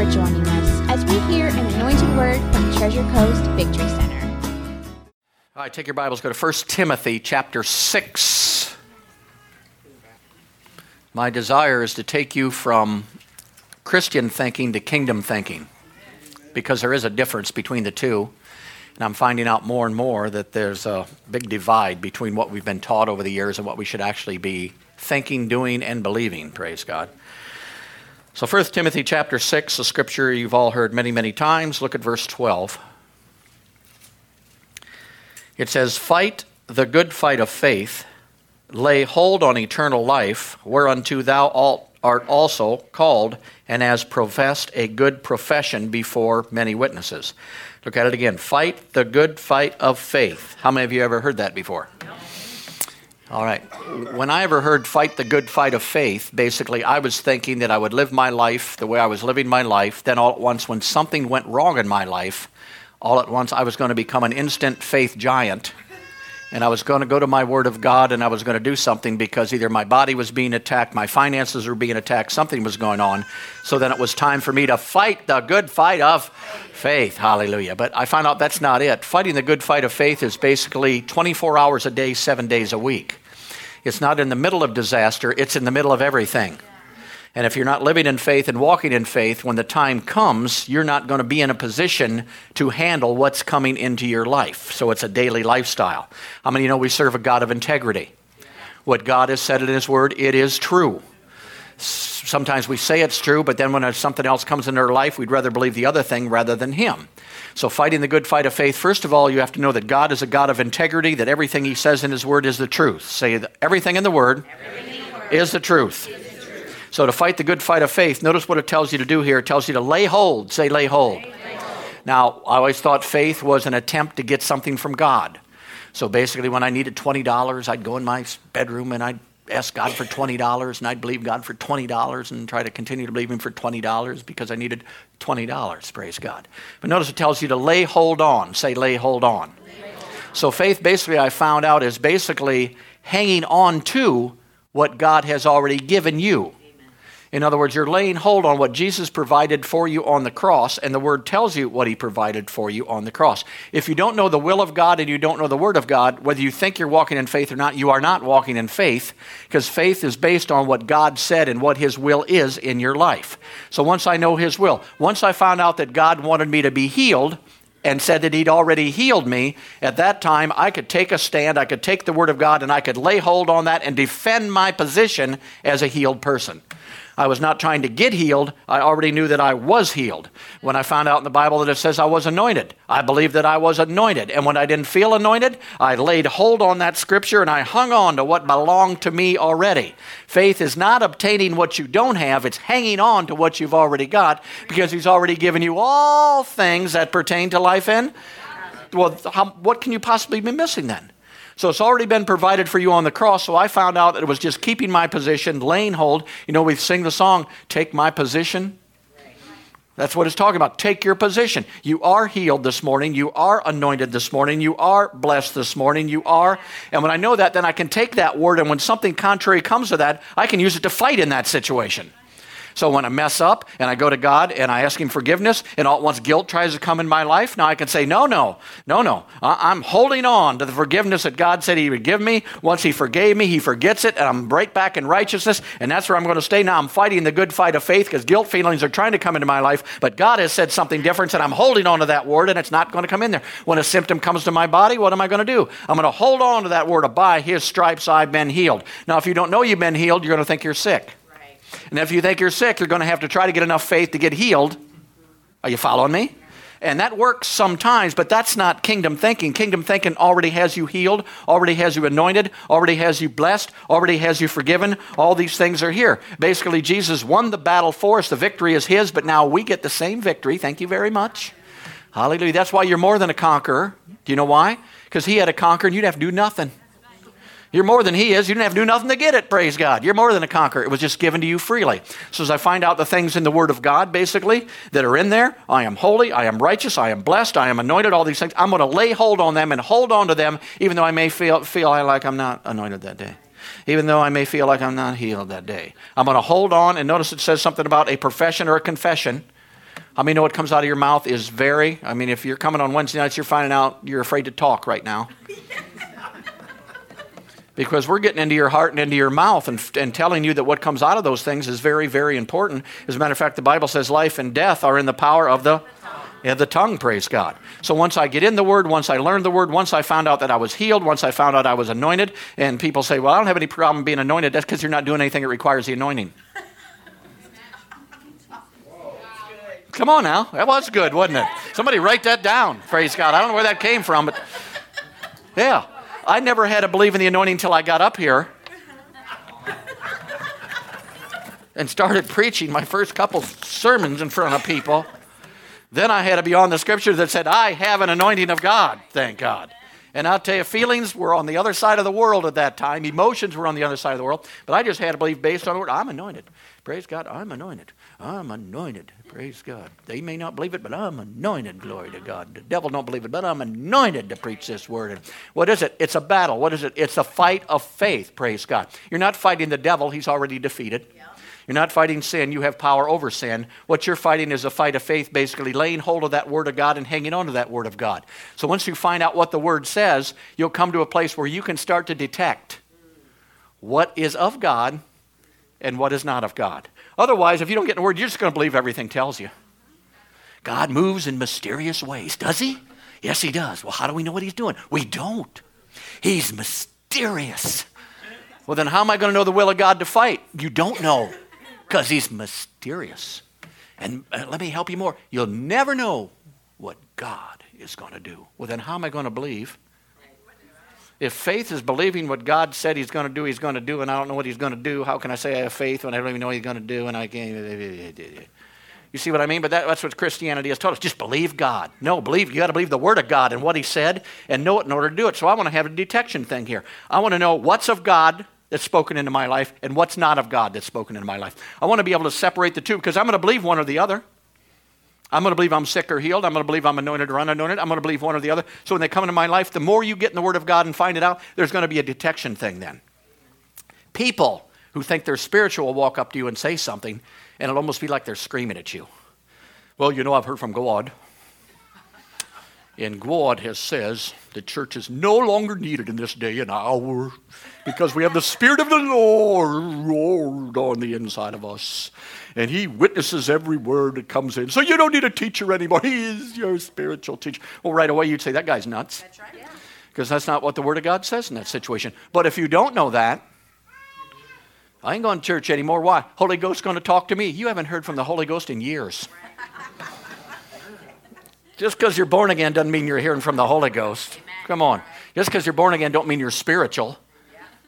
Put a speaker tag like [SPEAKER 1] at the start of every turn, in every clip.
[SPEAKER 1] for joining us as we hear an anointed word from Treasure Coast Victory Center.
[SPEAKER 2] All right, take your Bibles, go to 1 Timothy chapter 6. My desire is to take you from Christian thinking to kingdom thinking because there is a difference between the two. And I'm finding out more and more that there's a big divide between what we've been taught over the years and what we should actually be thinking, doing, and believing. Praise God. So 1 Timothy chapter 6, a scripture you've all heard many, many times. Look at verse 12. It says, Fight the good fight of faith, lay hold on eternal life, whereunto thou art also called, and has professed a good profession before many witnesses. Look at it again. Fight the good fight of faith. How many of you ever heard that before? All right. When I ever heard fight the good fight of faith, basically I was thinking that I would live my life the way I was living my life. Then all at once, when something went wrong in my life, all at once I was going to become an instant faith giant. And I was going to go to my Word of God and I was going to do something because either my body was being attacked, my finances were being attacked, something was going on. So then it was time for me to fight the good fight of faith. Hallelujah. But I found out that's not it. Fighting the good fight of faith is basically 24 hours a day, seven days a week. It's not in the middle of disaster, it's in the middle of everything. And if you're not living in faith and walking in faith, when the time comes, you're not going to be in a position to handle what's coming into your life. So it's a daily lifestyle. How many you know we serve a God of integrity? What God has said in His Word, it is true. Sometimes we say it's true, but then when something else comes into our life, we'd rather believe the other thing rather than Him. So, fighting the good fight of faith, first of all, you have to know that God is a God of integrity, that everything He says in His Word is the truth. Say, everything in the Word, in the is, the truth. is the truth. So, to fight the good fight of faith, notice what it tells you to do here. It tells you to lay hold. Say, lay hold. Lay hold. Now, I always thought faith was an attempt to get something from God. So basically, when I needed $20, I'd go in my bedroom and I'd ask God for $20 and I'd believe God for $20 and try to continue to believe Him for $20 because I needed $20. Praise God. But notice it tells you to lay hold on. Say, lay hold on. Lay hold. So faith, basically, I found out is basically hanging on to what God has already given you. In other words, you're laying hold on what Jesus provided for you on the cross, and the Word tells you what He provided for you on the cross. If you don't know the will of God and you don't know the Word of God, whether you think you're walking in faith or not, you are not walking in faith, because faith is based on what God said and what His will is in your life. So once I know His will, once I found out that God wanted me to be healed, and said that he'd already healed me, at that time I could take a stand, I could take the word of God, and I could lay hold on that and defend my position as a healed person. I was not trying to get healed. I already knew that I was healed. When I found out in the Bible that it says I was anointed, I believed that I was anointed. And when I didn't feel anointed, I laid hold on that scripture and I hung on to what belonged to me already. Faith is not obtaining what you don't have, it's hanging on to what you've already got because He's already given you all things that pertain to life and. Well, how, what can you possibly be missing then? So it's already been provided for you on the cross. So I found out that it was just keeping my position, laying hold. You know, we sing the song, Take My Position. That's what it's talking about. Take your position. You are healed this morning. You are anointed this morning. You are blessed this morning. You are. And when I know that, then I can take that word, and when something contrary comes to that, I can use it to fight in that situation. So when I mess up and I go to God and I ask Him forgiveness, and all at once guilt tries to come in my life, now I can say, No, no, no, no. I'm holding on to the forgiveness that God said He would give me. Once He forgave me, He forgets it, and I'm right back in righteousness, and that's where I'm going to stay. Now I'm fighting the good fight of faith because guilt feelings are trying to come into my life, but God has said something different, and I'm holding on to that word, and it's not going to come in there. When a symptom comes to my body, what am I going to do? I'm going to hold on to that word of by His stripes I've been healed. Now, if you don't know you've been healed, you're going to think you're sick. And if you think you're sick, you're going to have to try to get enough faith to get healed. Are you following me? And that works sometimes, but that's not kingdom thinking. Kingdom thinking already has you healed, already has you anointed, already has you blessed, already has you forgiven. All these things are here. Basically, Jesus won the battle for us. The victory is His, but now we get the same victory. Thank you very much. Hallelujah. That's why you're more than a conqueror. Do you know why? Because He had to conquer and you'd have to do nothing. You're more than he is. You didn't have to do nothing to get it, praise God. You're more than a conqueror. It was just given to you freely. So as I find out the things in the Word of God, basically, that are in there, I am holy, I am righteous, I am blessed, I am anointed, all these things, I'm going to lay hold on them and hold on to them, even though I may feel, feel like I'm not anointed that day. Even though I may feel like I'm not healed that day. I'm going to hold on, and notice it says something about a profession or a confession. I mean, know what comes out of your mouth is very. I mean, if you're coming on Wednesday nights, you're finding out you're afraid to talk right now. because we're getting into your heart and into your mouth and, and telling you that what comes out of those things is very, very important. As a matter of fact, the Bible says life and death are in the power of the yeah, the tongue, praise God. So once I get in the Word, once I learn the Word, once I found out that I was healed, once I found out I was anointed, and people say, well, I don't have any problem being anointed, that's because you're not doing anything that requires the anointing. Come on now. That was good, wasn't it? Somebody write that down, praise God. I don't know where that came from, but yeah. I never had to believe in the anointing until I got up here and started preaching my first couple sermons in front of people. Then I had to be on the scripture that said, I have an anointing of God, thank God. And I'll tell you, feelings were on the other side of the world at that time. Emotions were on the other side of the world. But I just had to believe based on the word, I'm anointed. Praise God, I'm anointed. I'm anointed. Praise God. They may not believe it, but I'm anointed. Glory to God. The devil don't believe it, but I'm anointed to preach this word. And what is it? It's a battle. What is it? It's a fight of faith. Praise God. You're not fighting the devil. He's already defeated. Yeah. You're not fighting sin, you have power over sin. What you're fighting is a fight of faith, basically laying hold of that Word of God and hanging on to that Word of God. So once you find out what the Word says, you'll come to a place where you can start to detect what is of God and what is not of God. Otherwise, if you don't get in the Word, you're just going to believe everything tells you. God moves in mysterious ways. Does He? Yes, He does. Well, how do we know what He's doing? We don't. He's mysterious. Well, then how am I going to know the will of God to fight? You don't know because he's mysterious. And uh, let me help you more. You'll never know what God is going to do. Well, then how am I going to believe? If faith is believing what God said he's going to do, he's going to do, and I don't know what he's going to do, how can I say I have faith when I don't even know what he's going to do and I can't? You see what I mean? But that, that's what Christianity has taught us. Just believe God. No, believe. You got to believe the Word of God and what He said and know it in order to do it. So I want to have a detection thing here. I want to know what's of God that's spoken into my life and what's not of God that's spoken into my life. I want to be able to separate the two because I'm going to believe one or the other. I'm going to believe I'm sick or healed. I'm going to believe I'm anointed or unanointed. I'm going to believe one or the other. So when they come into my life, the more you get in the Word of God and find it out, there's going to be a detection thing then. People who think they're spiritual will walk up to you and say something, and it'll almost be like they're screaming at you. Well, you know, I've heard from God. And God has says the church is no longer needed in this day and hour because we have the Spirit of the Lord on the inside of us. And He witnesses every word that comes in. So you don't need a teacher anymore. He is your spiritual teacher. Well, right away you'd say, that guy's nuts. That's right. Because that's not what the Word of God says in that situation. But if you don't know that, I ain't going to church anymore. Why? Holy Ghost's going to talk to me. You haven't heard from the Holy Ghost in years. Just because you're born again doesn't mean you're hearing from the Holy Ghost. Come on. Just because you're born again don't mean you're spiritual.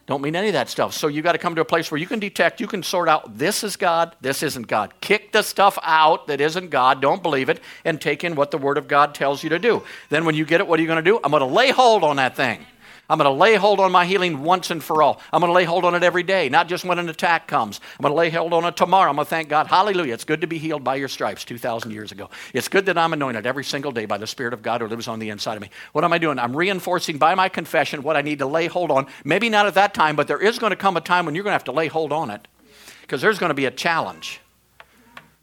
[SPEAKER 2] Don't mean any of that stuff. So you got to come to a place where you can detect, you can sort out this is God, this isn't God. Kick the stuff out that isn't God, don't believe it, and take in what the Word of God tells you to do. Then when you get it, what are you going to do? I'm going to lay hold on that thing. I'm going to lay hold on my healing once and for all. I'm going to lay hold on it every day, not just when an attack comes. I'm going to lay hold on it tomorrow. I'm going to thank God. Hallelujah. It's good to be healed by your stripes 2,000 years ago. It's good that I'm anointed every single day by the Spirit of God who lives on the inside of me. What am I doing? I'm reinforcing by my confession what I need to lay hold on. Maybe not at that time, but there is going to come a time when you're going to have to lay hold on it because there's going to be a challenge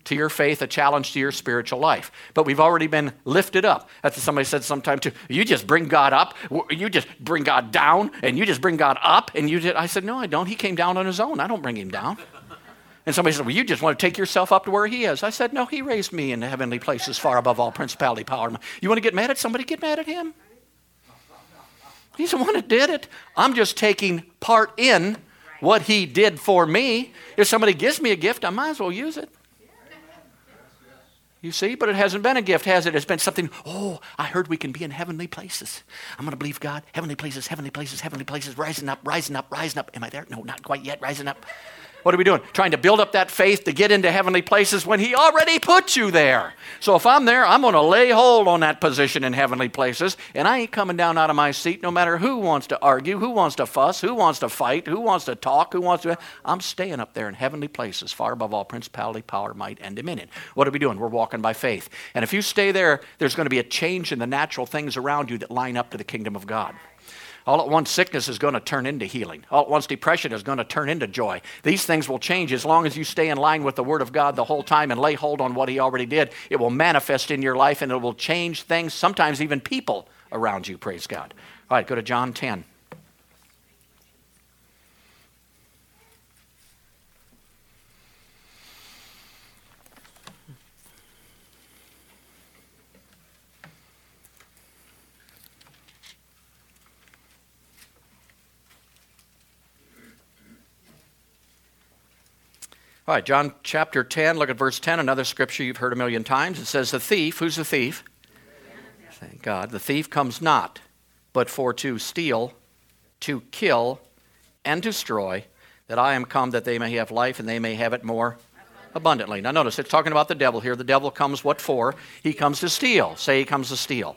[SPEAKER 2] to your faith, a challenge to your spiritual life. But we've already been lifted up. That's what somebody said sometime too. You just bring God up, you just bring God down, and you just bring God up, and you did. I said, No, I don't. He came down on his own. I don't bring him down. And somebody said, Well, you just want to take yourself up to where he is. I said, No, he raised me in heavenly places far above all principality, power. You want to get mad at somebody? Get mad at him. He's the one that did it. I'm just taking part in what he did for me. If somebody gives me a gift, I might as well use it. You see, but it hasn't been a gift, has it? It's been something, oh, I heard we can be in heavenly places. I'm going to believe God. Heavenly places, heavenly places, heavenly places, rising up, rising up, rising up. Am I there? No, not quite yet, rising up. What are we doing? Trying to build up that faith to get into heavenly places when He already put you there. So if I'm there, I'm going to lay hold on that position in heavenly places, and I ain't coming down out of my seat no matter who wants to argue, who wants to fuss, who wants to fight, who wants to talk, who wants to. I'm staying up there in heavenly places, far above all principality, power, might, and dominion. What are we doing? We're walking by faith. And if you stay there, there's going to be a change in the natural things around you that line up to the kingdom of God. All at once, sickness is going to turn into healing. All at once, depression is going to turn into joy. These things will change as long as you stay in line with the Word of God the whole time and lay hold on what He already did. It will manifest in your life and it will change things, sometimes even people around you. Praise God. All right, go to John 10. All right, John chapter 10, look at verse 10, another scripture you've heard a million times. It says, The thief, who's the thief? Thank God. The thief comes not, but for to steal, to kill, and to destroy, that I am come that they may have life and they may have it more abundantly. Now, notice it's talking about the devil here. The devil comes what for? He comes to steal. Say he comes to steal.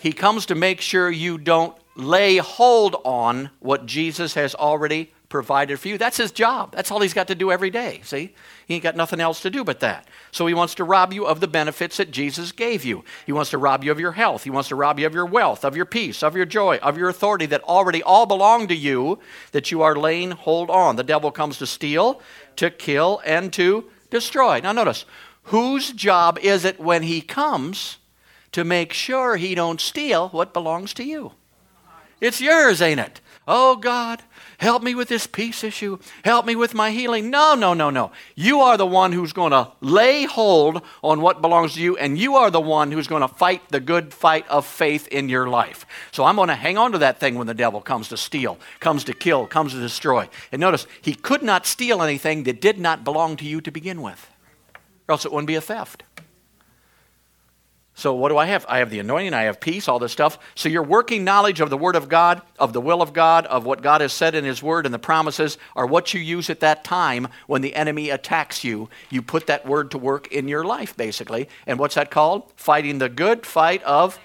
[SPEAKER 2] He comes to make sure you don't lay hold on what Jesus has already provided for you. That's his job. That's all he's got to do every day. See? He ain't got nothing else to do but that. So he wants to rob you of the benefits that Jesus gave you. He wants to rob you of your health. He wants to rob you of your wealth, of your peace, of your joy, of your authority that already all belong to you that you are laying hold on. The devil comes to steal, to kill, and to destroy. Now notice, whose job is it when he comes to make sure he don't steal what belongs to you? It's yours, ain't it? Oh God, help me with this peace issue. Help me with my healing. No, no, no, no. You are the one who's going to lay hold on what belongs to you, and you are the one who's going to fight the good fight of faith in your life. So I'm going to hang on to that thing when the devil comes to steal, comes to kill, comes to destroy. And notice, he could not steal anything that did not belong to you to begin with, or else it wouldn't be a theft. So, what do I have? I have the anointing, I have peace, all this stuff. So, your working knowledge of the Word of God, of the will of God, of what God has said in His Word and the promises are what you use at that time when the enemy attacks you. You put that Word to work in your life, basically. And what's that called? Fighting the good fight of.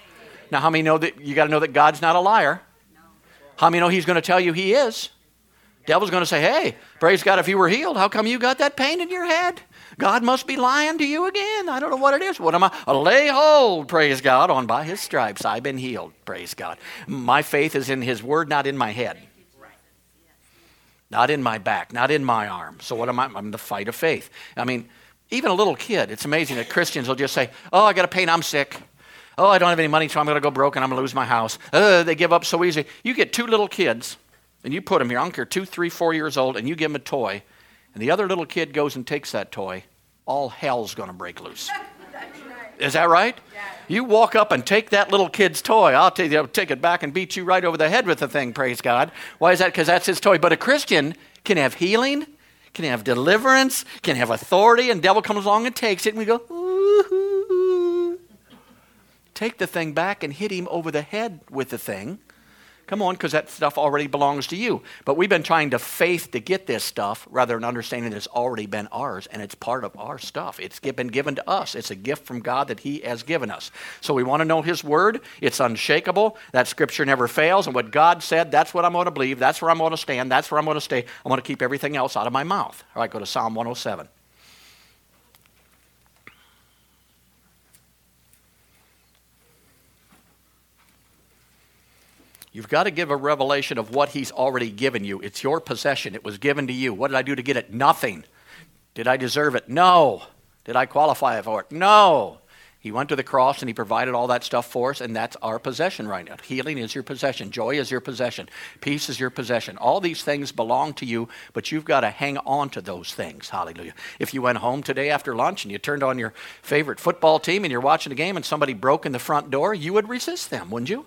[SPEAKER 2] Now, how many know that you got to know that God's not a liar? How many know He's going to tell you He is? Devil's going to say, hey, praise God, if you were healed, how come you got that pain in your head? God must be lying to you again. I don't know what it is. What am I? Lay hold, praise God, on by his stripes I've been healed, praise God. My faith is in his word, not in my head. Not in my back, not in my arm. So what am I? I'm the fight of faith. I mean, even a little kid, it's amazing that Christians will just say, Oh, I got a pain, I'm sick. Oh, I don't have any money, so I'm going to go broke and I'm going to lose my house. Uh, they give up so easy. You get two little kids, and you put them here, I don't care, two, three, four years old, and you give them a toy, and the other little kid goes and takes that toy, all hell's going to break loose. Is that right? You walk up and take that little kid's toy. I'll tell you, I'll take it back and beat you right over the head with the thing, praise God. Why is that? Because that's his toy. But a Christian can have healing, can have deliverance, can have authority, and devil comes along and takes it, and we go, ooh. Take the thing back and hit him over the head with the thing Come on, because that stuff already belongs to you. But we've been trying to faith to get this stuff rather than understanding that it's already been ours and it's part of our stuff. It's been given to us. It's a gift from God that He has given us. So we want to know His Word. It's unshakable. That Scripture never fails. And what God said, that's what I'm going to believe. That's where I'm going to stand. That's where I'm going to stay. I'm going to keep everything else out of my mouth. All right, go to Psalm 107. You've got to give a revelation of what He's already given you. It's your possession, it was given to you. What did I do to get it? Nothing. Did I deserve it? No. Did I qualify for it? No. He went to the cross and he provided all that stuff for us, and that's our possession right now. Healing is your possession. Joy is your possession. Peace is your possession. All these things belong to you, but you've got to hang on to those things. Hallelujah. If you went home today after lunch and you turned on your favorite football team and you're watching the game and somebody broke in the front door, you would resist them, wouldn't you?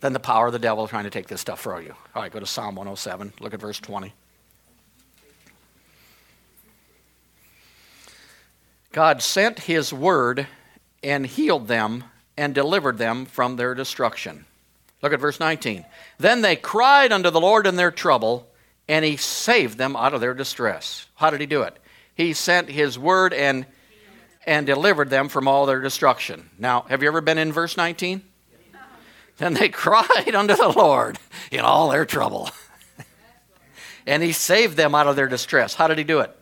[SPEAKER 2] than the power of the devil trying to take this stuff from you. All right, go to Psalm 107. Look at verse 20. God sent his word and healed them and delivered them from their destruction. Look at verse 19. Then they cried unto the Lord in their trouble, and he saved them out of their distress. How did he do it? He sent his word and and delivered them from all their destruction. Now, have you ever been in verse 19? Then they cried unto the Lord in all their trouble. and he saved them out of their distress. How did he do it?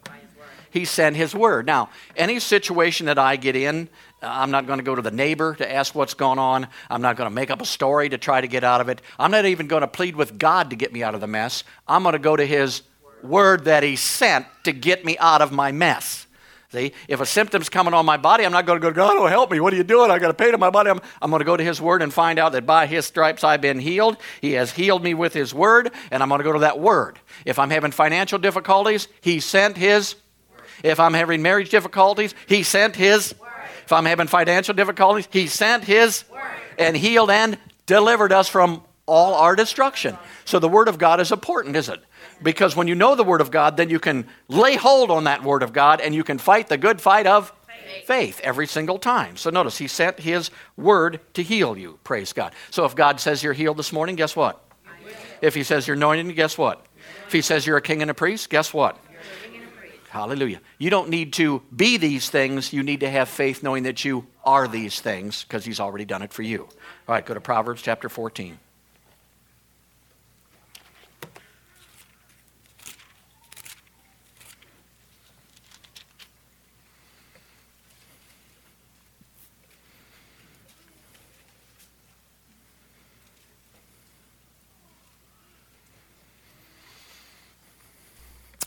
[SPEAKER 2] He sent his word. Now, any situation that I get in, uh, I'm not going to go to the neighbor to ask what's going on. I'm not going to make up a story to try to get out of it. I'm not even going to plead with God to get me out of the mess. I'm going to go to his word that he sent to get me out of my mess. See, if a symptom's coming on my body, I'm not going to go, God, oh, help me. What are you doing? I got a pain in my body. I'm, I'm going to go to His Word and find out that by His stripes I've been healed. He has healed me with His Word, and I'm going to go to that Word. If I'm having financial difficulties, He sent His. If I'm having marriage difficulties, He sent His. If I'm having financial difficulties, He sent His and healed and delivered us from all our destruction. So the Word of God is important, isn't it? Because when you know the Word of God, then you can lay hold on that Word of God and you can fight the good fight of faith, faith every single time. So notice, He sent His Word to heal you. Praise God. So if God says you're healed this morning, guess what? If He says you're anointed, guess what? If He says you're a king and a priest, guess what? Hallelujah. You don't need to be these things. You need to have faith knowing that you are these things because He's already done it for you. All right, go to Proverbs chapter 14.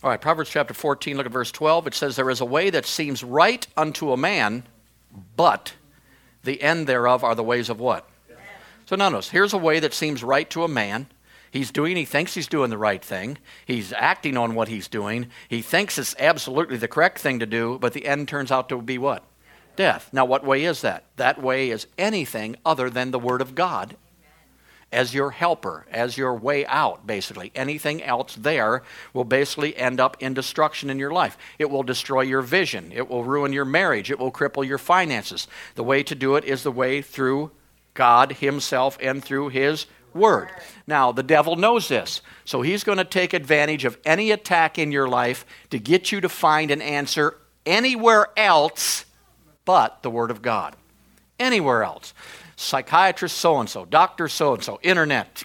[SPEAKER 2] All right, Proverbs chapter 14, look at verse 12. It says, There is a way that seems right unto a man, but the end thereof are the ways of what? So notice, here's a way that seems right to a man. He's doing, he thinks he's doing the right thing. He's acting on what he's doing. He thinks it's absolutely the correct thing to do, but the end turns out to be what? Death. Now, what way is that? That way is anything other than the Word of God as your helper, as your way out, basically. Anything else there will basically end up in destruction in your life. It will destroy your vision, it will ruin your marriage, it will cripple your finances. The way to do it is the way through God Himself and through His Word. Now, the devil knows this, so he's going to take advantage of any attack in your life to get you to find an answer anywhere else but the Word of God. Anywhere else psychiatrist so and so, doctor so and so, internet.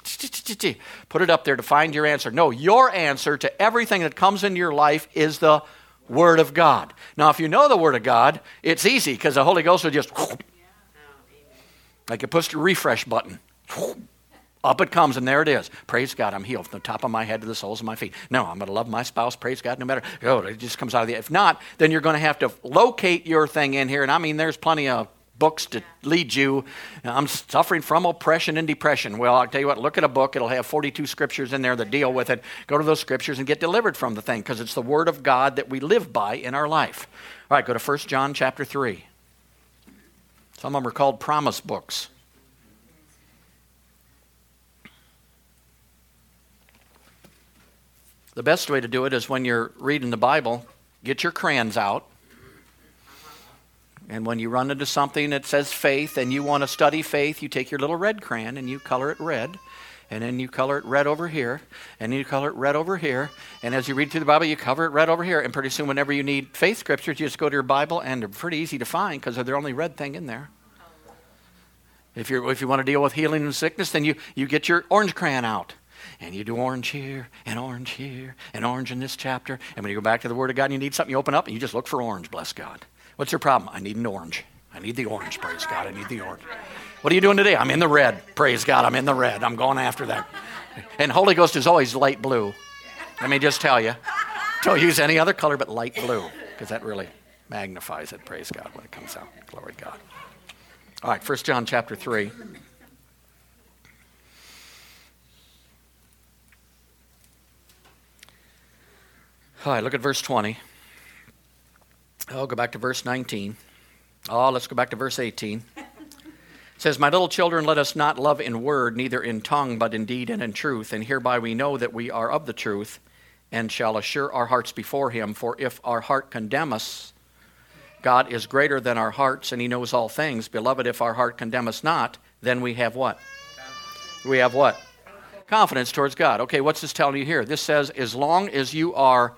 [SPEAKER 2] Put it up there to find your answer. No, your answer to everything that comes into your life is the Word of God. Now, if you know the Word of God, it's easy because the Holy Ghost will just, oh, like you push the refresh button. Up it comes, and there it is. Praise God, I'm healed from the top of my head to the soles of my feet. No, I'm going to love my spouse. Praise God, no matter. Oh, it just comes out of the. If not, then you're going to have to locate your thing in here. And I mean, there's plenty of books to lead you. I'm suffering from oppression and depression. Well, I'll tell you what, look at a book. It'll have 42 scriptures in there that deal with it. Go to those scriptures and get delivered from the thing because it's the Word of God that we live by in our life. All right, go to 1 John chapter 3. Some of them are called promise books. The best way to do it is when you're reading the Bible, get your crayons out and when you run into something that says faith and you want to study faith, you take your little red crayon and you color it red. And then you color it red over here. And you color it red over here. And as you read through the Bible, you cover it red over here. And pretty soon, whenever you need faith scriptures, you just go to your Bible, and they're pretty easy to find because they're the only red thing in there. If, you if you want to deal with healing and sickness, then you, you get your orange crayon out and you do orange here and orange here and orange in this chapter. And when you go back to the Word of God and you need something, you open up and you just look for orange, bless God. What's your problem? I need an orange. I need the orange, praise God. I need the orange. What are you doing today? I'm in the red. Praise God, I'm in the red. I'm going after that. And Holy Ghost is always light blue. Let me just tell you. Don't use any other color but light blue, because that really magnifies it, praise God, when it comes out. Glory to God. All right, 1 John chapter 3. All right, look at verse 20. Oh, go back to verse 19. Oh, let's go back to verse 18. It says, My little children, let us not love in word, neither in tongue, but in deed and in truth. And hereby we know that we are of the truth, and shall assure our hearts before him. For if our heart condemn us, God is greater than our hearts, and he knows all things. Beloved, if our heart condemn us not, then we have what? We have what? Confidence towards God. Okay, what's this telling you here? This says, as long as you are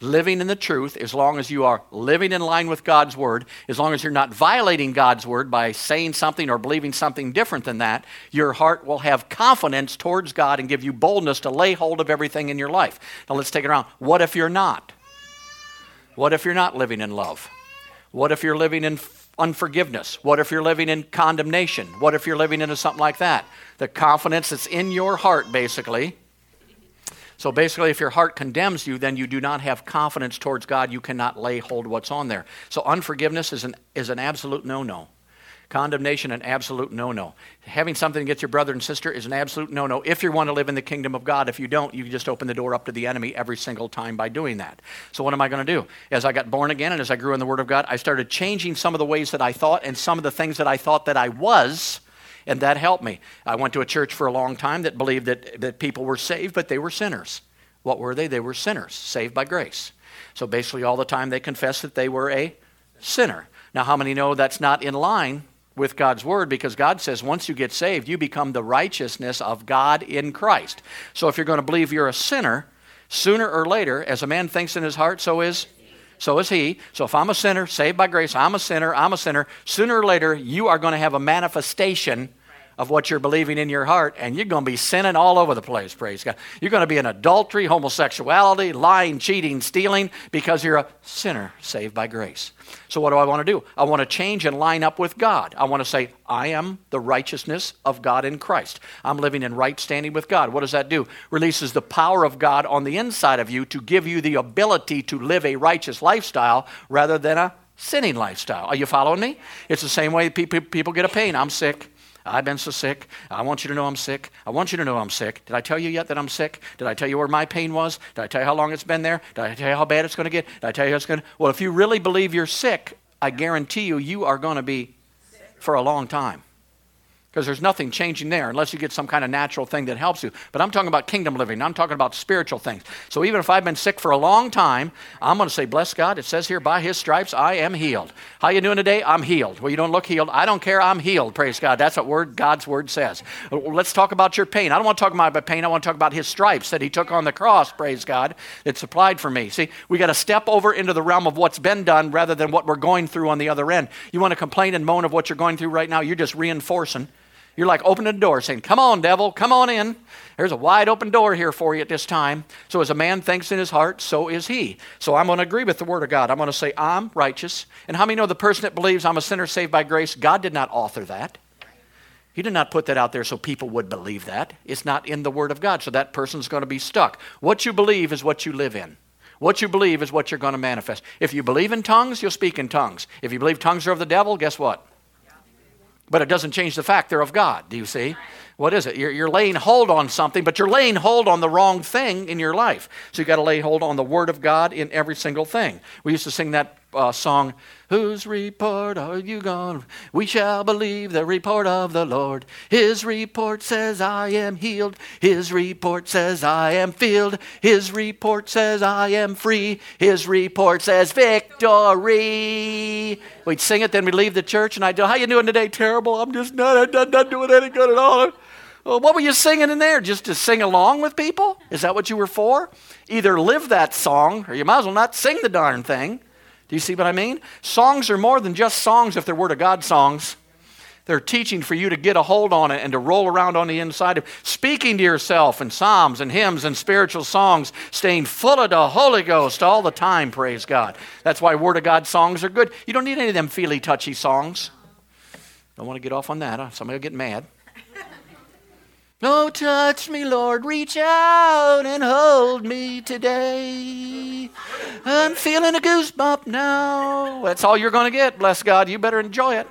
[SPEAKER 2] living in the truth, as long as you are living in line with God's word, as long as you're not violating God's word by saying something or believing something different than that, your heart will have confidence towards God and give you boldness to lay hold of everything in your life. Now let's take it around. What if you're not? What if you're not living in love? What if you're living in unforgiveness? What if you're living in condemnation? What if you're living into something like that? The confidence that's in your heart, basically, so basically, if your heart condemns you, then you do not have confidence towards God. You cannot lay hold what's on there. So unforgiveness is an, is an absolute no no. Condemnation, an absolute no no. Having something against your brother and sister is an absolute no no if you want to live in the kingdom of God. If you don't, you just open the door up to the enemy every single time by doing that. So, what am I going to do? As I got born again and as I grew in the Word of God, I started changing some of the ways that I thought and some of the things that I thought that I was and that helped me. I went to a church for a long time that believed that, that people were saved, but they were sinners. What were they? They were sinners, saved by grace. So basically, all the time they confessed that they were a sinner. Now, how many know that's not in line with God's word? Because God says once you get saved, you become the righteousness of God in Christ. So if you're going to believe you're a sinner, sooner or later, as a man thinks in his heart, so is so is he. So if I'm a sinner, saved by grace, I'm a sinner, I'm a sinner, sooner or later, you are going to have a manifestation of what you're believing in your heart, and you're going to be sinning all over the place, praise God. You're going to be in adultery, homosexuality, lying, cheating, stealing, because you're a sinner saved by grace. So, what do I want to do? I want to change and line up with God. I want to say, I am the righteousness of God in Christ. I'm living in right standing with God. What does that do? Releases the power of God on the inside of you to give you the ability to live a righteous lifestyle rather than a sinning lifestyle. Are you following me? It's the same way people, get a pain. I'm sick. I've been so sick. I want you to know I'm sick. I want you to know I'm sick. Did I tell you yet that I'm sick? Did I tell you where my pain was? Did I tell you how long it's been there? Did I tell you how bad it's going to get? Did I tell you how it's going to? Well, if you really believe you're sick, I guarantee you, you are going to be for a long time because there's nothing changing there unless you get some kind of natural thing that helps you. But I'm talking about kingdom living. I'm talking about spiritual things. So even if I've been sick for a long time, I'm going to say, "Bless God." It says here, "By His stripes I am healed." How you doing today? I'm healed. Well, you don't look healed. I don't care. I'm healed. Praise God. That's what word God's word says. Uh, let's talk about your pain. I don't want to talk about my pain. I want to talk about His stripes that He took on the cross. Praise God. That supplied for me. See, we got to step over into the realm of what's been done rather than what we're going through on the other end. You want to complain and moan of what you're going through right now? You're just reinforcing you're like opening the door saying, Come on, devil, come on in. There's a wide open door here for you at this time. So, as a man thinks in his heart, so is he. So, I'm going to agree with the Word of God. I'm going to say, I'm righteous. And how many know the person that believes I'm a sinner saved by grace? God did not author that. He did not put that out there so people would believe that. It's not in the Word of God. So, that person's going to be stuck. What you believe is what you live in. What you believe is what you're going to manifest. If you believe in tongues, you'll speak in tongues. If you believe tongues are of the devil, guess what? But it doesn't change the fact they're of God. Do you see? What is it? You're, you're laying hold on something, but you're laying hold on the wrong thing in your life. So you've got to lay hold on the Word of God in every single thing. We used to sing that uh, song, Whose report are you gone? We shall believe the report of the Lord. His report says, I am healed. His report says, I am filled. His report says, I am free. His report says, victory. We'd sing it, then we'd leave the church, and I'd go, How you doing today? Terrible. I'm just not, not, not doing any good at all. Well, what were you singing in there? Just to sing along with people? Is that what you were for? Either live that song, or you might as well not sing the darn thing. Do you see what I mean? Songs are more than just songs if they're Word of God songs. They're teaching for you to get a hold on it and to roll around on the inside of speaking to yourself in psalms and hymns and spiritual songs, staying full of the Holy Ghost all the time, praise God. That's why Word of God songs are good. You don't need any of them feely touchy songs. Don't want to get off on that. Huh? Somebody will get mad. Oh, touch me, Lord. Reach out and hold me today. I'm feeling a goosebump now. That's all you're going to get. Bless God. You better enjoy it.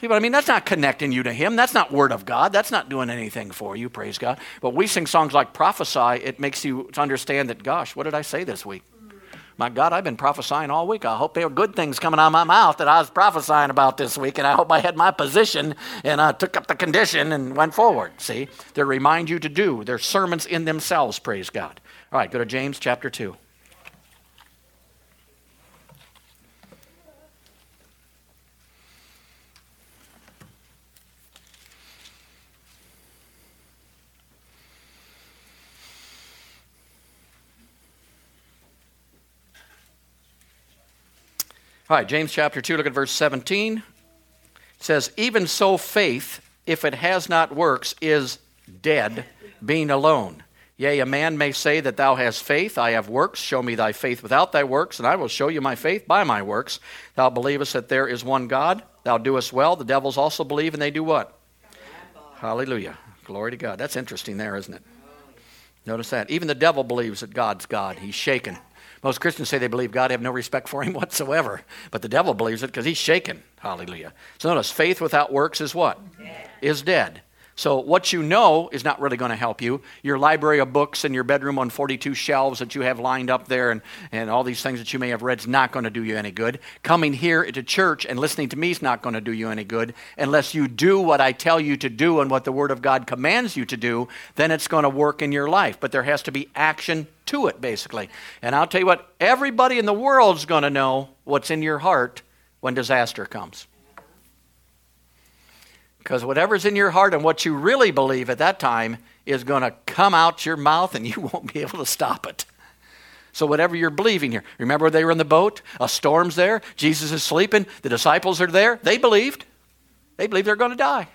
[SPEAKER 2] See I mean? That's not connecting you to Him. That's not Word of God. That's not doing anything for you, praise God. But we sing songs like Prophesy. It makes you understand that, gosh, what did I say this week? My God, I've been prophesying all week. I hope there are good things coming out of my mouth that I was prophesying about this week, and I hope I had my position and I took up the condition and went forward. See, they remind you to do. They're sermons in themselves, praise God. All right, go to James chapter 2. All right, James chapter 2, look at verse 17. It says, Even so, faith, if it has not works, is dead, being alone. Yea, a man may say that thou hast faith, I have works. Show me thy faith without thy works, and I will show you my faith by my works. Thou believest that there is one God, thou doest well. The devils also believe, and they do what? Hallelujah. Glory to God. That's interesting there, isn't it? Notice that. Even the devil believes that God's God. He's shaken. Most Christians say they believe God, have no respect for him whatsoever. But the devil believes it because he's shaken. Hallelujah. So notice, faith without works is what? Dead. Is dead. So, what you know is not really going to help you. Your library of books in your bedroom on 42 shelves that you have lined up there and, and all these things that you may have read is not going to do you any good. Coming here to church and listening to me is not going to do you any good unless you do what I tell you to do and what the Word of God commands you to do, then it's going to work in your life. But there has to be action to it, basically. And I'll tell you what, everybody in the world is going to know what's in your heart when disaster comes. Because whatever's in your heart and what you really believe at that time is going to come out your mouth and you won't be able to stop it. So, whatever you're believing here, remember they were in the boat, a storm's there, Jesus is sleeping, the disciples are there. They believed. They believed they're going to die.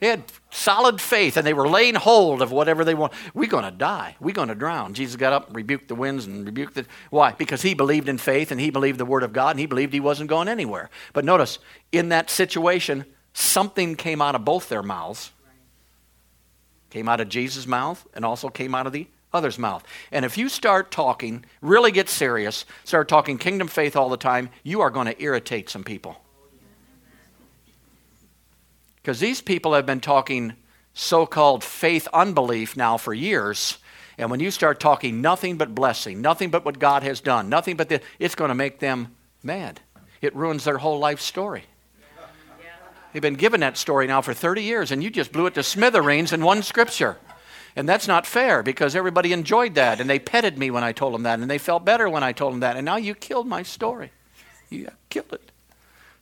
[SPEAKER 2] They had solid faith and they were laying hold of whatever they want. We're going to die. We're going to drown. Jesus got up and rebuked the winds and rebuked the. Why? Because he believed in faith and he believed the word of God and he believed he wasn't going anywhere. But notice, in that situation, something came out of both their mouths. Came out of Jesus' mouth and also came out of the other's mouth. And if you start talking, really get serious, start talking kingdom faith all the time, you are going to irritate some people. Because these people have been talking so called faith unbelief now for years. And when you start talking nothing but blessing, nothing but what God has done, nothing but the, it's going to make them mad. It ruins their whole life story. They've been given that story now for 30 years, and you just blew it to smithereens in one scripture. And that's not fair because everybody enjoyed that, and they petted me when I told them that, and they felt better when I told them that, and now you killed my story. You killed it.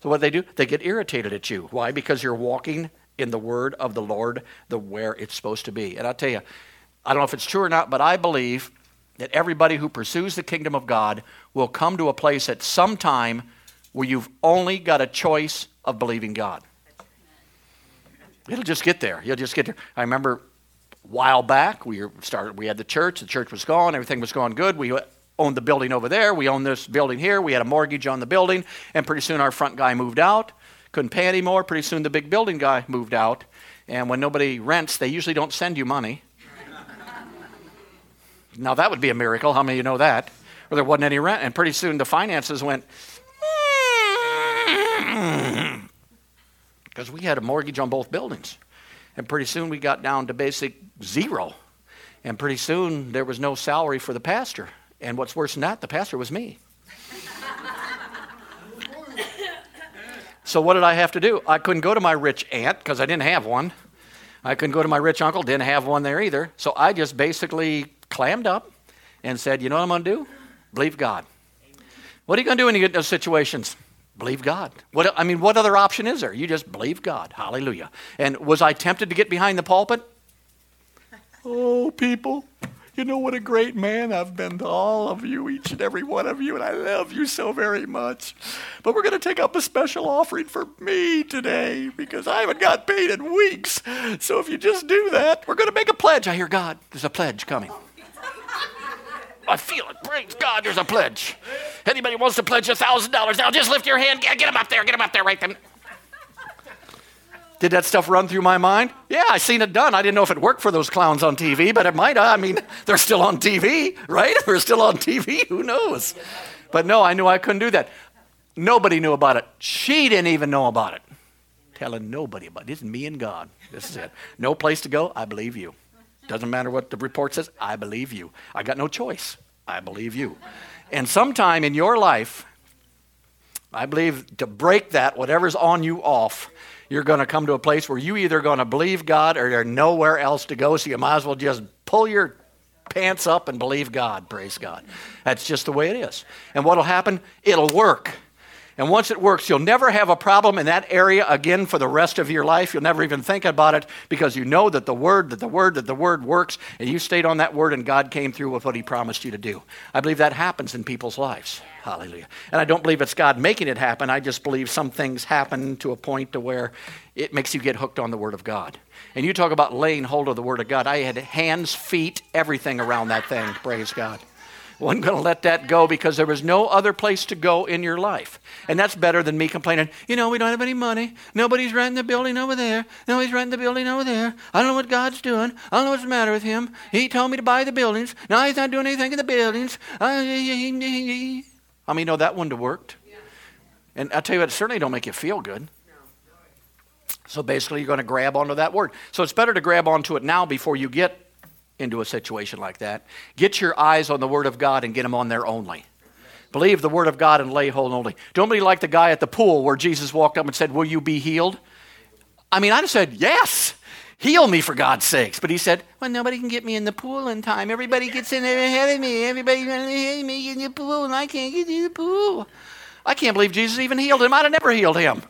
[SPEAKER 2] So what they do? They get irritated at you. Why? Because you're walking in the word of the Lord, the where it's supposed to be. And I'll tell you, I don't know if it's true or not, but I believe that everybody who pursues the kingdom of God will come to a place at some time where you've only got a choice of believing God. It'll just get there. You'll just get there. I remember a while back, we started. We had the church. The church was gone. Everything was going good. We owned the building over there. We owned this building here. We had a mortgage on the building, and pretty soon our front guy moved out. Couldn't pay anymore. Pretty soon the big building guy moved out. And when nobody rents, they usually don't send you money. now that would be a miracle. How many of you know that? Or there wasn't any rent, and pretty soon the finances went. Mm. Because we had a mortgage on both buildings. And pretty soon we got down to basic zero. And pretty soon there was no salary for the pastor. And what's worse than that, the pastor was me. so what did I have to do? I couldn't go to my rich aunt because I didn't have one. I couldn't go to my rich uncle, didn't have one there either. So I just basically clammed up and said, you know what I'm going to do? Believe God. What are you going to do when you get in those situations? Believe God. What, I mean, what other option is there? You just believe God. Hallelujah. And was I tempted to get behind the pulpit? Oh, people, you know what a great man I've been to all of you, each and every one of you, and I love you so very much. But we're going to take up a special offering for me today because I haven't got paid in weeks. So if you just do that, we're going to make a pledge. I hear God. There's a pledge coming. I feel it. Praise God, there's a pledge. Anybody wants to pledge a $1,000 now, just lift your hand. Get, him up there. Get him up there right then. Did that stuff run through my mind? Yeah, I seen it done. I didn't know if it worked for those clowns on TV, but it might. I mean, they're still on TV, right? They're still on TV. Who knows? But no, I knew I couldn't do that. Nobody knew about it. She didn't even know about it. Telling nobody about it. Is me and God. This is it. No place to go. I believe you. Doesn't matter what the report says, I believe you. I got no choice. I believe you. And sometime in your life, I believe to break that, whatever's on you off, you're going to come to a place where you either going to believe God or there's nowhere else to go, so you might as well just pull your pants up and believe God. Praise God. That's just the way it is. And what'll happen? It'll work. And once it works, you'll never have a problem in that area again for the rest of your life. You'll never even think about it because you know that the word, that the word, that the word works, and you stayed on that word and God came through with what he promised you to do. I believe that happens in people's lives. Hallelujah. And I don't believe it's God making it happen. I just believe some things happen to a point to where it makes you get hooked on the word of God. And you talk about laying hold of the word of God. I had hands, feet, everything around that thing. Praise God wasn't going to let that go because there was no other place to go in your life. And that's better than me complaining, you know, we don't have any money. Nobody's renting the building over there. Nobody's renting the building over there. I don't know what God's doing. I don't know what's the matter with him. He told me to buy the buildings. Now he's not doing anything in the buildings. I mean, you know that wouldn't have worked. And I tell you what, it certainly don't make you feel good. So basically, you're going to grab onto that word. So it's better to grab onto it now before you get into a situation like that. Get your eyes on the Word of God and get them on there only. Believe the Word of God and lay hold only. Don't be like the guy at the pool where Jesus walked up and said, Will you be healed? I mean, I said, Yes. Heal me for God's sakes. But he said, Well, nobody can get me in the pool in time. Everybody gets in there ahead of me. Everybody's to hit me in the pool, and I can't get in the pool. I can't believe Jesus even healed him. I'd have never healed him.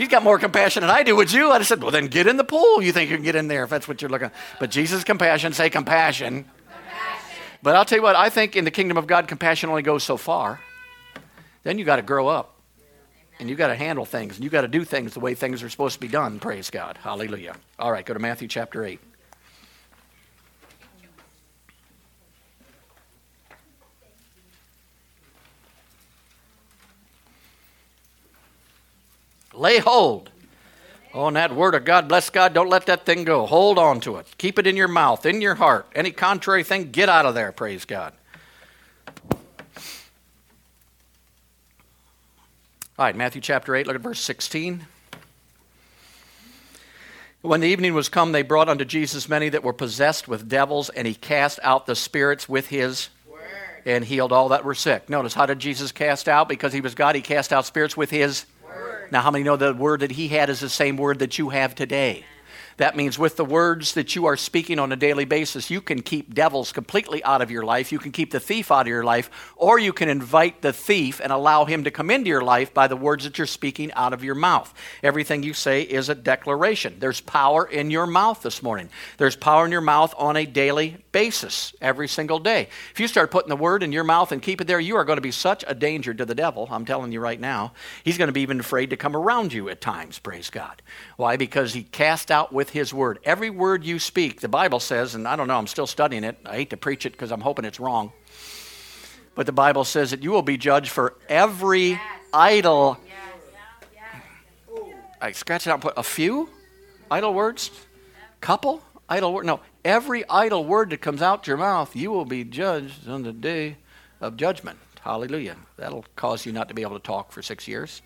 [SPEAKER 2] He's got more compassion than I do with you. I said, well, then get in the pool. You think you can get in there if that's what you're looking But Jesus' compassion, say compassion. compassion. But I'll tell you what, I think in the kingdom of God, compassion only goes so far. Then you got to grow up. And you got to handle things. And you got to do things the way things are supposed to be done. Praise God. Hallelujah. All right, go to Matthew chapter 8. Lay hold on that word of God. Bless God. Don't let that thing go. Hold on to it. Keep it in your mouth, in your heart. Any contrary thing, get out of there. Praise God. All right, Matthew chapter 8, look at verse 16. When the evening was come, they brought unto Jesus many that were possessed with devils, and he cast out the spirits with his word and healed all that were sick. Notice, how did Jesus cast out? Because he was God, he cast out spirits with his now, how many know the word that he had is the same word that you have today? That means with the words that you are speaking on a daily basis, you can keep devils completely out of your life. You can keep the thief out of your life, or you can invite the thief and allow him to come into your life by the words that you're speaking out of your mouth. Everything you say is a declaration. There's power in your mouth this morning. There's power in your mouth on a daily basis, every single day. If you start putting the word in your mouth and keep it there, you are going to be such a danger to the devil. I'm telling you right now. He's going to be even afraid to come around you at times, praise God. Why? Because he cast out with his word. Every word you speak, the Bible says, and I don't know, I'm still studying it. I hate to preach it because I'm hoping it's wrong. But the Bible says that you will be judged for every yes. idle. Yes. Yes. I scratch it out and put a few idle words, couple idle word. No, every idle word that comes out your mouth, you will be judged on the day of judgment. Hallelujah. That'll cause you not to be able to talk for six years.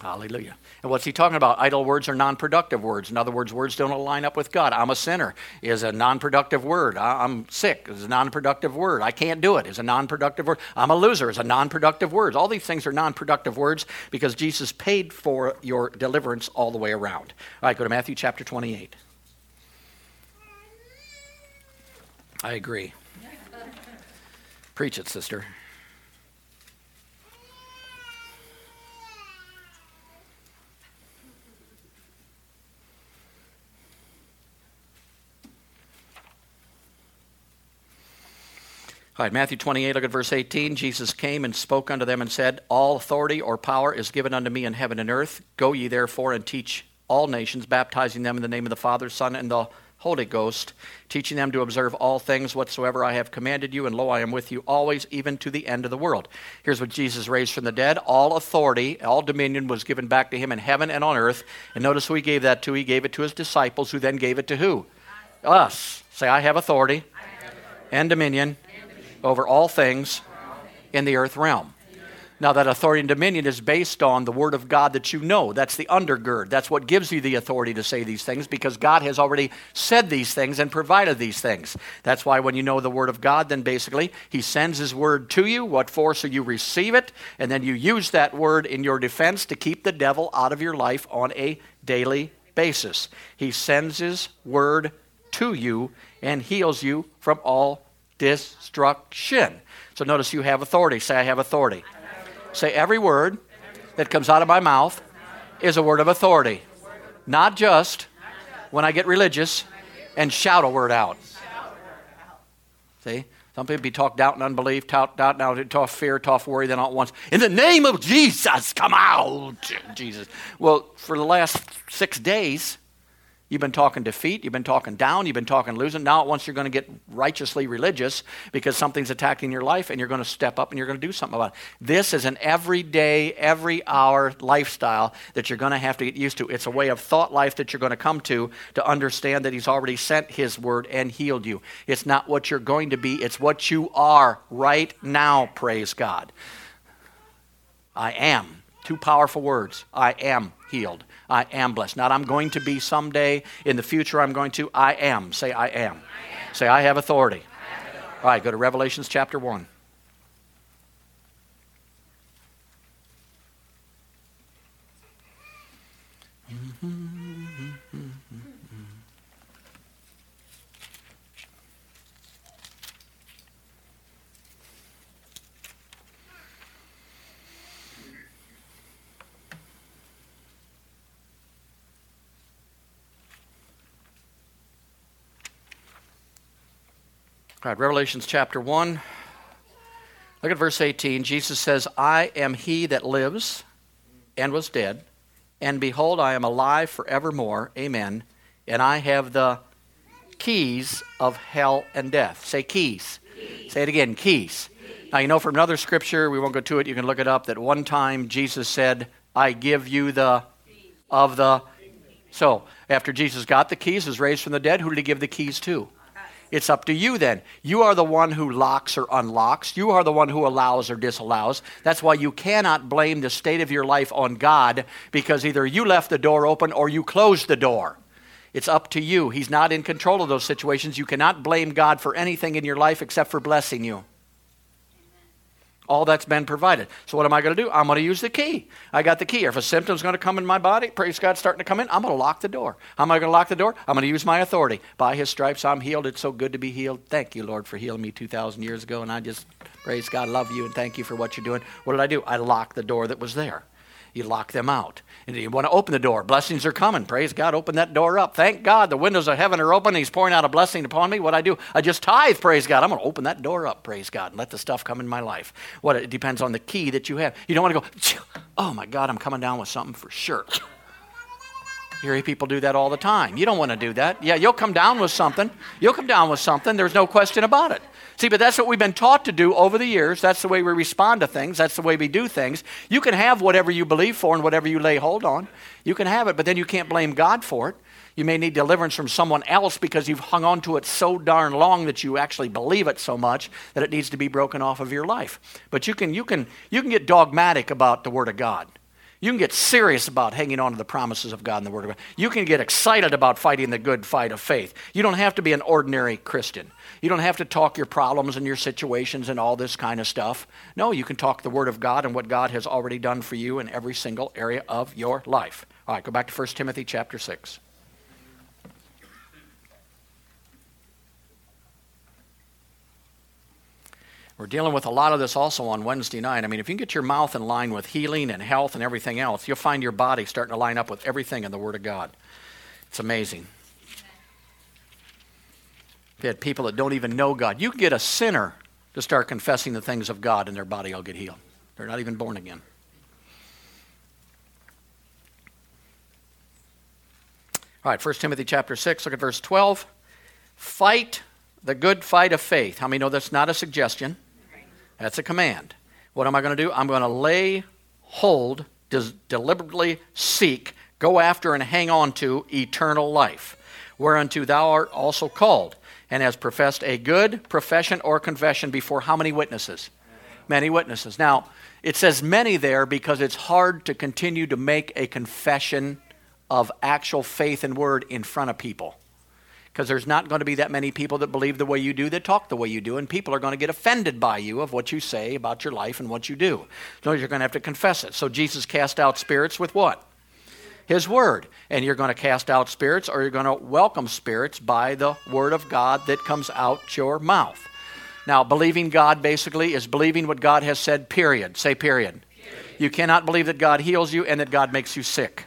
[SPEAKER 2] Hallelujah. And what's he talking about? Idle words are non productive words. In other words, words don't align up with God. I'm a sinner is a non productive word. I'm sick is a non productive word. I can't do it is a non productive word. I'm a loser is a non productive word. All these things are non productive words because Jesus paid for your deliverance all the way around. All right, go to Matthew chapter 28. I agree. Preach it, sister. All right, Matthew 28, look at verse 18. Jesus came and spoke unto them and said, All authority or power is given unto me in heaven and earth. Go ye therefore and teach all nations, baptizing them in the name of the Father, Son, and the Holy Ghost, teaching them to observe all things whatsoever I have commanded you, and lo, I am with you always, even to the end of the world. Here's what Jesus raised from the dead. All authority, all dominion was given back to him in heaven and on earth. And notice who he gave that to. He gave it to his disciples, who then gave it to who? Us. Say, I have authority, I have authority. and dominion over all things in the earth realm. Now, that authority and dominion is based on the Word of God that you know. That's the undergird. That's what gives you the authority to say these things because God has already said these things and provided these things. That's why when you know the Word of God, then basically He sends His Word to you. What for? So you receive it, and then you use that Word in your defense to keep the devil out of your life on a daily basis. He sends His Word to you and heals you from all destruction. So notice you have authority. Say, I have authority. Say, every word that comes out of my mouth is a word of authority. Not just when I get religious and shout a word out. See? Some people be talk doubt and unbelief, talk doubt, now talk fear, talk worry, then all at once. In the name of Jesus, come out, Jesus. Well, for the last six days, You've been talking defeat, you've been talking down, you've been talking losing. Now, at once, you're going to get righteously religious because something's attacking your life and you're going to step up and you're going to do something about it. This is an everyday, every hour lifestyle that you're going to have to get used to. It's a way of thought life that you're going to come to to understand that He's already sent His word and healed you. It's not what you're going to be, it's what you are right now, praise God. I am. Two powerful words. I am healed. I am blessed. Not I'm going to be someday. In the future, I'm going to. I am. Say, I am. I am. Say, I have authority. I have authority. All right, go to Revelations chapter 1. All right, Revelations chapter 1. Look at verse 18. Jesus says, I am he that lives and was dead, and behold, I am alive forevermore. Amen. And I have the keys of hell and death. Say keys. keys. Say it again keys. keys. Now, you know from another scripture, we won't go to it, you can look it up, that one time Jesus said, I give you the of the. So, after Jesus got the keys, was raised from the dead, who did he give the keys to? It's up to you then. You are the one who locks or unlocks. You are the one who allows or disallows. That's why you cannot blame the state of your life on God because either you left the door open or you closed the door. It's up to you. He's not in control of those situations. You cannot blame God for anything in your life except for blessing you. All that's been provided. So what am I going to do? I'm going to use the key. I got the key. If a symptom's going to come in my body, praise God, starting to come in, I'm going to lock the door. How am I going to lock the door? I'm going to use my authority. By His stripes, I'm healed. It's so good to be healed. Thank you, Lord, for healing me 2,000 years ago. And I just praise God, love you, and thank you for what you're doing. What did I do? I locked the door that was there you lock them out. And you want to open the door. Blessings are coming. Praise God. Open that door up. Thank God the windows of heaven are open. He's pouring out a blessing upon me. What I do? I just tithe. Praise God. I'm going to open that door up. Praise God. And let the stuff come in my life. What it depends on the key that you have. You don't want to go, oh my God, I'm coming down with something for sure. You hear people do that all the time. You don't want to do that. Yeah, you'll come down with something. You'll come down with something. There's no question about it. See, but that's what we've been taught to do over the years. That's the way we respond to things. That's the way we do things. You can have whatever you believe for and whatever you lay hold on. You can have it, but then you can't blame God for it. You may need deliverance from someone else because you've hung on to it so darn long that you actually believe it so much that it needs to be broken off of your life. But you can, you can, you can get dogmatic about the Word of God. You can get serious about hanging on to the promises of God and the Word of God. You can get excited about fighting the good fight of faith. You don't have to be an ordinary Christian. You don't have to talk your problems and your situations and all this kind of stuff. No, you can talk the Word of God and what God has already done for you in every single area of your life. All right, go back to 1 Timothy chapter 6. We're dealing with a lot of this also on Wednesday night. I mean, if you get your mouth in line with healing and health and everything else, you'll find your body starting to line up with everything in the Word of God. It's amazing. We had people that don't even know God. You can get a sinner to start confessing the things of God and their body will get healed. They're not even born again. All right, 1 Timothy chapter 6, look at verse 12. Fight the good fight of faith. How many know that's not a suggestion? That's a command. What am I going to do? I'm going to lay hold, des- deliberately seek, go after, and hang on to eternal life, whereunto thou art also called, and has professed a good profession or confession before how many witnesses? Many witnesses. Now, it says many there because it's hard to continue to make a confession of actual faith and word in front of people because there's not going to be that many people that believe the way you do, that talk the way you do, and people are going to get offended by you of what you say about your life and what you do. So you're going to have to confess it. So Jesus cast out spirits with what? His word. And you're going to cast out spirits or you're going to welcome spirits by the word of God that comes out your mouth. Now, believing God basically is believing what God has said, period. Say period. period. You cannot believe that God heals you and that God makes you sick.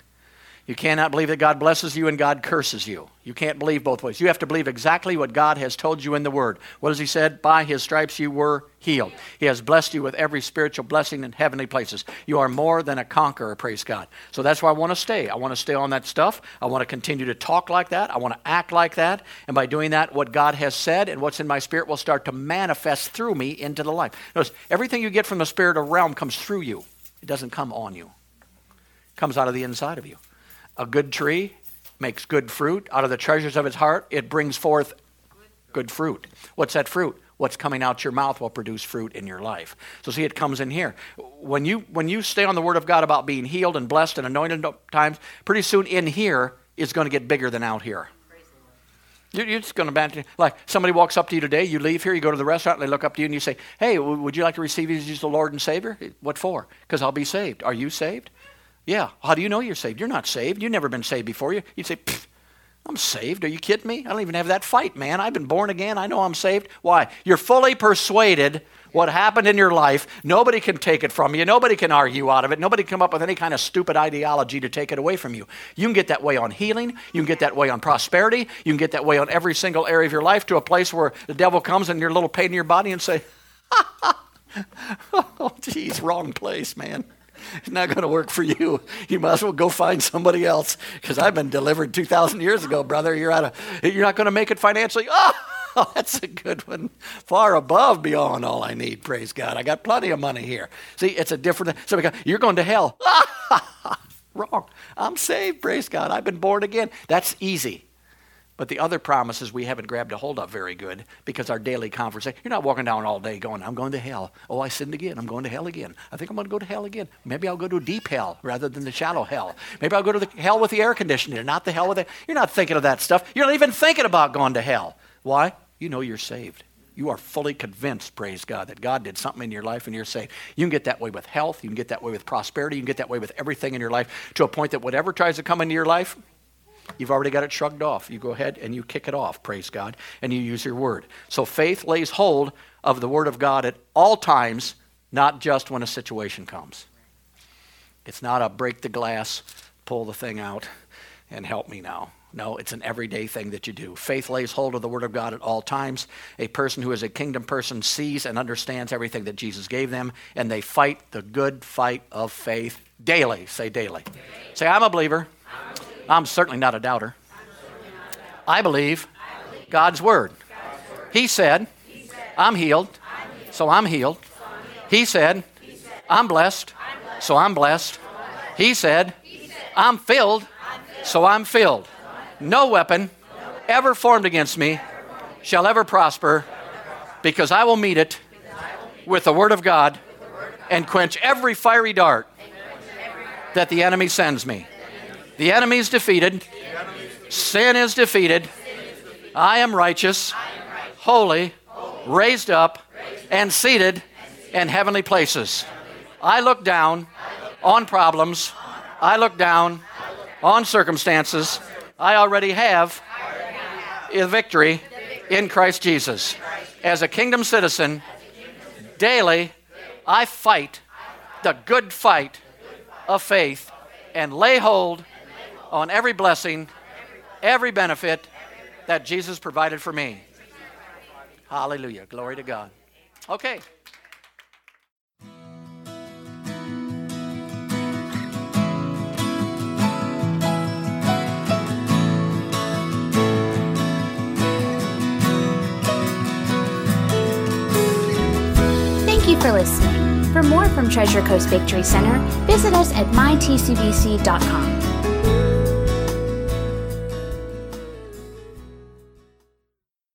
[SPEAKER 2] You cannot believe that God blesses you and God curses you. You can't believe both ways. You have to believe exactly what God has told you in the Word. What has He said? By His stripes you were healed. He has blessed you with every spiritual blessing in heavenly places. You are more than a conqueror, praise God. So that's why I want to stay. I want to stay on that stuff. I want to continue to talk like that. I want to act like that. And by doing that, what God has said and what's in my spirit will start to manifest through me into the life. Notice, everything you get from the spirit of realm comes through you, it doesn't come on you, it comes out of the inside of you. A good tree makes good fruit. Out of the treasures of its heart, it brings forth good fruit. What's that fruit? What's coming out your mouth will produce fruit in your life. So see, it comes in here. When you when you stay on the Word of God about being healed and blessed and anointed times, pretty soon in here is going to get bigger than out here. You're just going to like somebody walks up to you today. You leave here, you go to the restaurant, and they look up to you and you say, "Hey, would you like to receive Jesus the Lord and Savior?" What for? Because I'll be saved. Are you saved? Yeah. How do you know you're saved? You're not saved. You've never been saved before. You, you'd say, I'm saved. Are you kidding me? I don't even have that fight, man. I've been born again. I know I'm saved. Why? You're fully persuaded what happened in your life. Nobody can take it from you. Nobody can argue out of it. Nobody can come up with any kind of stupid ideology to take it away from you. You can get that way on healing. You can get that way on prosperity. You can get that way on every single area of your life to a place where the devil comes and your little pain in your body and say, Ha ha. oh, geez, wrong place, man it's not going to work for you. You might as well go find somebody else because I've been delivered 2,000 years ago, brother. You're, out of, you're not going to make it financially. Oh, that's a good one. Far above, beyond all I need. Praise God. I got plenty of money here. See, it's a different. So you're going to hell. Wrong. I'm saved. Praise God. I've been born again. That's easy. But the other promises we haven't grabbed a hold of very good because our daily conversation, you're not walking down all day going, I'm going to hell. Oh, I sinned again. I'm going to hell again. I think I'm going to go to hell again. Maybe I'll go to a deep hell rather than the shallow hell. Maybe I'll go to the hell with the air conditioner, not the hell with it. You're not thinking of that stuff. You're not even thinking about going to hell. Why? You know you're saved. You are fully convinced, praise God, that God did something in your life and you're saved. You can get that way with health. You can get that way with prosperity. You can get that way with everything in your life to a point that whatever tries to come into your life, You've already got it shrugged off. You go ahead and you kick it off, praise God, and you use your word. So faith lays hold of the word of God at all times, not just when a situation comes. It's not a break the glass, pull the thing out, and help me now. No, it's an everyday thing that you do. Faith lays hold of the Word of God at all times. A person who is a kingdom person sees and understands everything that Jesus gave them, and they fight the good fight of faith daily. Say daily. daily. Say, I'm a believer. I'm certainly not a doubter. I believe God's word. He said, I'm healed, so I'm healed. He said, I'm blessed, so I'm blessed. He said, I'm filled, so I'm filled. No weapon ever formed against me shall ever prosper because I will meet it with the word of God and quench every fiery dart that the enemy sends me. The enemy is defeated. Sin is defeated. I am righteous, holy, raised up, and seated in heavenly places. I look down on problems. I look down on circumstances. I already have a victory in Christ Jesus. As a kingdom citizen, daily I fight the good fight of faith and lay hold on every blessing, every benefit that Jesus provided for me. Hallelujah. Glory to God. Okay.
[SPEAKER 1] Thank you for listening. For more from Treasure Coast Victory Center, visit us at mytcvc.com.